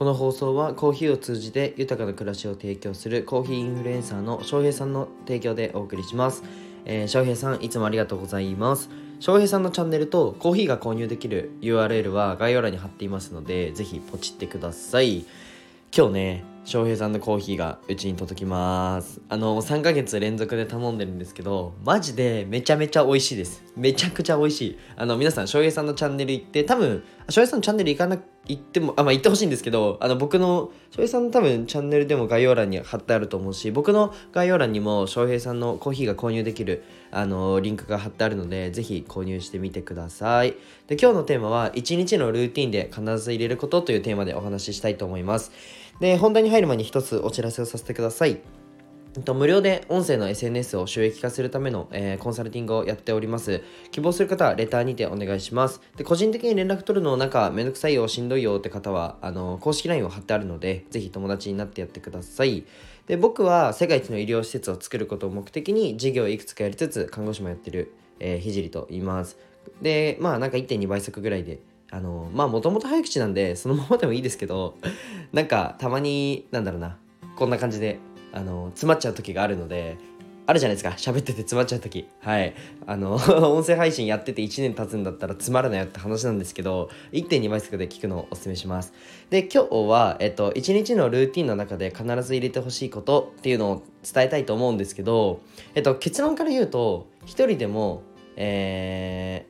この放送はコーヒーを通じて豊かな暮らしを提供するコーヒーインフルエンサーの翔平さんの提供でお送りします。えー、翔平さんいつもありがとうございます。翔平さんのチャンネルとコーヒーが購入できる URL は概要欄に貼っていますので、ぜひポチってください。今日ね、翔平さんのコーヒーがうちに届きます。あの3ヶ月連続で頼んでるんですけどマジでめちゃめちゃ美味しいです。めちゃくちゃ美味しい。あの皆さん翔平さんのチャンネル行って多分翔平さんのチャンネル行かな行ってもあまあ行ってほしいんですけどあの僕の翔平さんの多分チャンネルでも概要欄に貼ってあると思うし僕の概要欄にも翔平さんのコーヒーが購入できるあのリンクが貼ってあるのでぜひ購入してみてください。で今日のテーマは1日のルーティンで必ず入れることというテーマでお話ししたいと思います。で本題に入る前に一つお知らせをさせてください無料で音声の SNS を収益化するための、えー、コンサルティングをやっております。希望する方はレターにてお願いします。で個人的に連絡取るのなんかめんどくさいよ、しんどいよって方は、あの公式 LINE を貼ってあるので、ぜひ友達になってやってください。で僕は世界一の医療施設を作ることを目的に事業をいくつかやりつつ看護師もやってる、えー、ひじりと言います。で、まあなんか1.2倍速ぐらいであのまあもともと早口なんでそのままでもいいですけどなんかたまになんだろうなこんな感じであの詰まっちゃう時があるのであるじゃないですか喋ってて詰まっちゃう時。はい。あの 音声配信やってて1年経つんだったら詰まるないよって話なんですけど1.2倍速で聞くのをおすすめします。で今日は、えっと、1日のルーティンの中で必ず入れてほしいことっていうのを伝えたいと思うんですけど、えっと、結論から言うと1人でもえ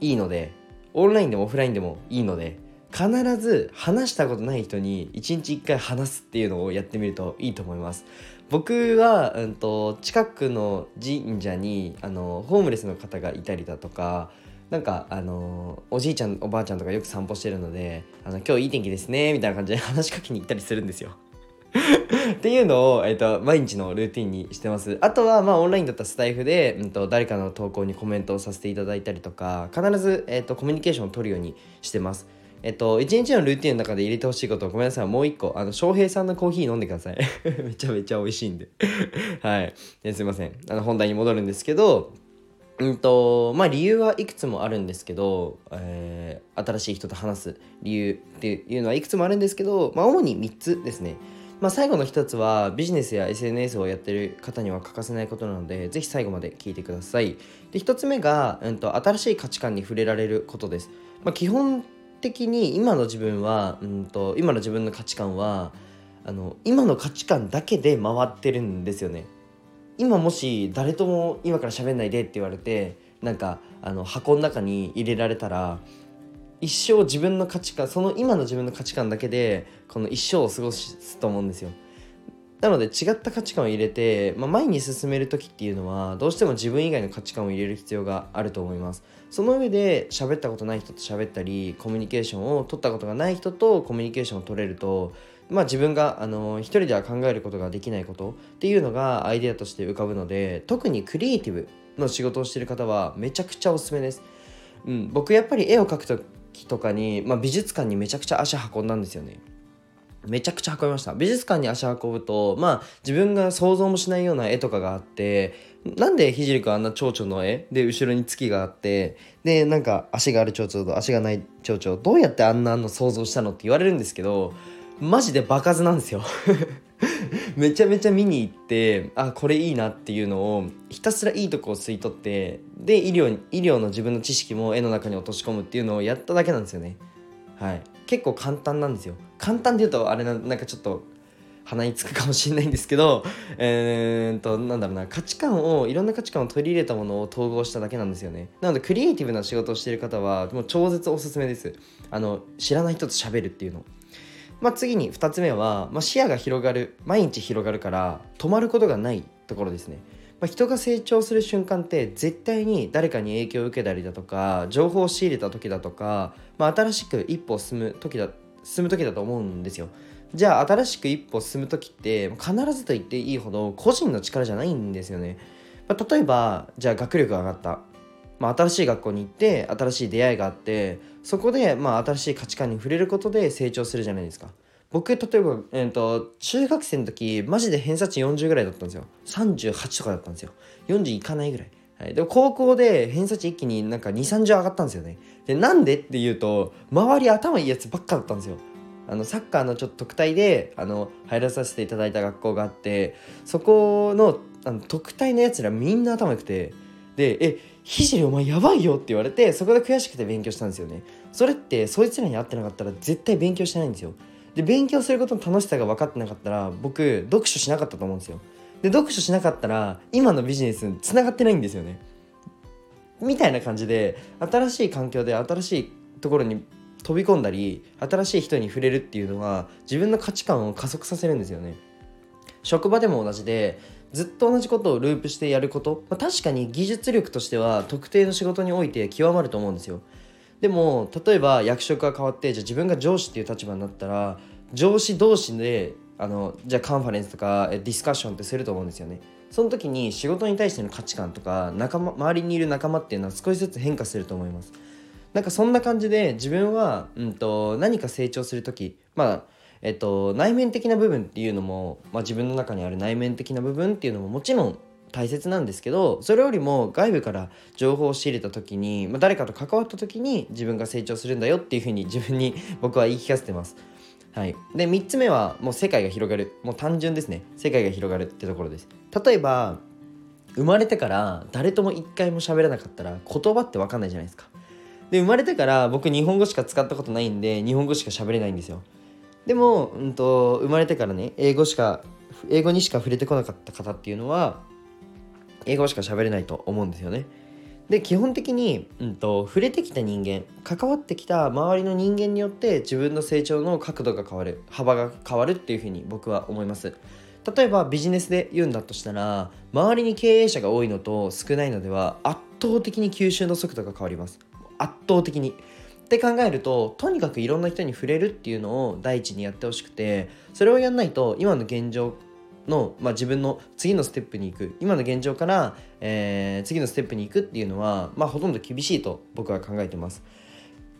ー、いいのでオンラインでもオフラインでもいいので必ず話したことない人に1日1回話すっていうのをやってみるといいと思います。僕は、うんと、近くの神社にあのホームレスの方がいたりだとかなんかあのおじいちゃんおばあちゃんとかよく散歩してるので「あの今日いい天気ですね」みたいな感じで話しかけに行ったりするんですよ。っていうのを、えーと、毎日のルーティンにしてますあとは、まあ、オンラインだったスタイフで、うんと、誰かの投稿にコメントをさせていただいたりとか必ず、えーと、コミュニケーションを取るようにしてますえっと、一日のルーティンの中で入れてほしいことをごめんなさい、もう一個、あの、翔平さんのコーヒー飲んでください。めちゃめちゃ美味しいんで はい、すいません。あの、本題に戻るんですけど、うんと、まあ理由はいくつもあるんですけど、えー、新しい人と話す理由っていうのはいくつもあるんですけど、まあ主に3つですね。まあ、最後の一つはビジネスや SNS をやってる方には欠かせないことなのでぜひ最後まで聞いてください。で一つ目が、うんと、新しい価値観に触れられることです、まあ、基本的に今の自分は、うんと、今の自分の価値観はあの今の価値観だけで回ってるんですよね。今もし誰とも今から喋んないでって言われてなんかあの箱の中に入れられたら一生自分の価値観その今の自分の価値観だけでこの一生を過ごすと思うんですよ。なので違った価値観を入れて、まあ、前に進める時っていうのはどうしても自分以外の価値観を入れる必要があると思います。その上で喋ったことない人と喋ったりコミュニケーションを取ったことがない人とコミュニケーションを取れるとまあ自分があの一人では考えることができないことっていうのがアイデアとして浮かぶので特にクリエイティブの仕事をしている方はめちゃくちゃおすすめです、うん、僕やっぱり絵を描くととかに、まあ、美術館にめちゃくちゃ足運んだんですよね。めちゃくちゃ運びました。美術館に足運ぶとまあ自分が想像もしないような絵とかがあってなんでひじりくんあんな蝶々の絵？で後ろに月があってでなんか足がある蝶々と足がない蝶々どうやってあんなの想像したのって言われるんですけどマジで場数なんですよ。めちゃめちゃ見に行ってあこれいいなっていうのをひたすらいいとこを吸い取ってで医療医療の自分の知識も絵の中に落とし込むっていうのをやっただけなんですよね。はい。結構簡単なんですよ。簡単で言うとあれななんかちょっと鼻につくかもしれないんですけど えー、っとなんだろうな価値観をいろんな価値観を取り入れたものを統合しただけなんですよね。なのでクリエイティブな仕事をしている方はもう超絶おすすめです。あの知らない人と喋るっていうの。まあ、次に2つ目は、まあ、視野が広がる毎日広がるから止まることがないところですね、まあ、人が成長する瞬間って絶対に誰かに影響を受けたりだとか情報を仕入れた時だとか、まあ、新しく一歩進む時だ進む時だと思うんですよ。じゃあ新しく一歩進む時って必ずと言っていいほど個人の力じゃないんですよね、まあ、例えばじゃあ学力が上がった。まあ、新しい学校に行って新しい出会いがあってそこでまあ新しい価値観に触れることで成長するじゃないですか。僕例えば、えーと、中学生の時マジで偏差値40ぐらいだったんですよ。38とかだったんですよ。40いかないぐらい、はい、でも高校で偏差値一気になんか230上がったんですよね。でなんでっていうと周り頭いいやつばっかだったんですよ。あのサッカーのちょっと特待であの入らさせていただいた学校があってそこのあの特待のやつらみんな頭良くてで「えひじりお前やばいよ」って言われてそこで悔しくて勉強したんですよね。それってそいつらに会ってなかったら絶対勉強してないんですよ。で勉強することの楽しさが分かってなかったら僕読書しなかったと思うんですよ。で読書しなかったら今のビジネスにつながってないんですよね。みたいな感じで新しい環境で新しいところに飛び込んだり新しい人に触れるっていうのは自分の価値観を加速させるんですよね。職場でも同じでずっと同じことをループしてやること、まあ、確かに技術力としては特定の仕事において極まると思うんですよ。でも例えば役職が変わってじゃあ自分が上司っていう立場になったら上司同士であのじゃあカンファレンスとかディスカッションってすると思うんですよね。その時に仕事に対しての価値観とか仲間周りにいる仲間っていうのは少しずつ変化すると思います。なんかそんな感じで自分は、うんと、何か成長する時まあえっと内面的な部分っていうのも、まあ、自分の中にある内面的な部分っていうのももちろん大切なんですけどそれよりも外部から情報を仕入れた時に、まあ、誰かと関わった時に自分が成長するんだよっていうふうに自分に 僕は言い聞かせてます。はい、で3つ目はもう世界が広がる。もう単純ですね。世界が広がるってところです。例えば生まれてから誰とも一回も喋らなかったら言葉って分かんないじゃないですか。で生まれてから僕日本語しか使ったことないんで日本語しか喋れないんですよ。でも、うんと、生まれてからね英語しか英語にしか触れてこなかった方っていうのは英語しか喋れないと思うんですよね。で基本的に、うんと、触れてきた人間関わってきた周りの人間によって自分の成長の角度が変わる幅が変わるっていうふうに僕は思います。例えばビジネスで言うんだとしたら周りに経営者が多いのと少ないのでは圧倒的に吸収の速度が変わります。圧倒的に。って考えるととにかくいろんな人に触れるっていうのを第一にやってほしくてそれをやんないと今の現状の、まあ、自分の次のステップに行く今の現状から、えー、次のステップに行くっていうのは、まあ、ほとんど厳しいと僕は考えてます。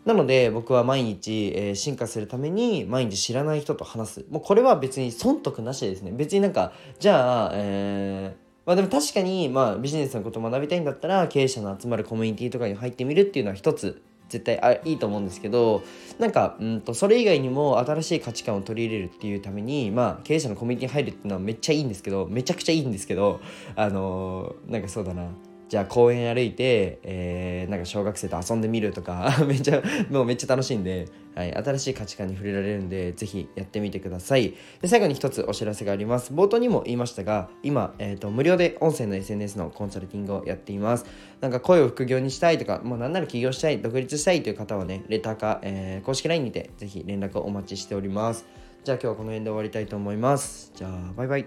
なので僕は毎日、えー、進化するために毎日知らない人と話す。もうこれは別に損得なしですね。別になんかじゃあ、えーまあでも確かに、まあ、ビジネスのことを学びたいんだったら経営者の集まるコミュニティとかに入ってみるっていうのは一つ絶対あいいと思うんですけどなんかうんとそれ以外にも新しい価値観を取り入れるっていうためにまあ経営者のコミュニティに入るっていうのはめっちゃいいんですけどめちゃくちゃいいんですけどあのー、なんかそうだな。じゃあ公園歩いて、えー、なんか小学生と遊んでみるとか めっちゃもうめっちゃ楽しいんで、はい、新しい価値観に触れられるんでぜひやってみてください。で最後に一つお知らせがあります。冒頭にも言いましたが今、えーと、無料で音声の SNS のコンサルティングをやっています。なんか声を副業にしたいとかもうなんなら起業したい独立したいという方はねレターか、えー、公式 LINE にてぜひ連絡をお待ちしております。じゃあ今日はこの辺で終わりたいと思います。じゃあバイバイ。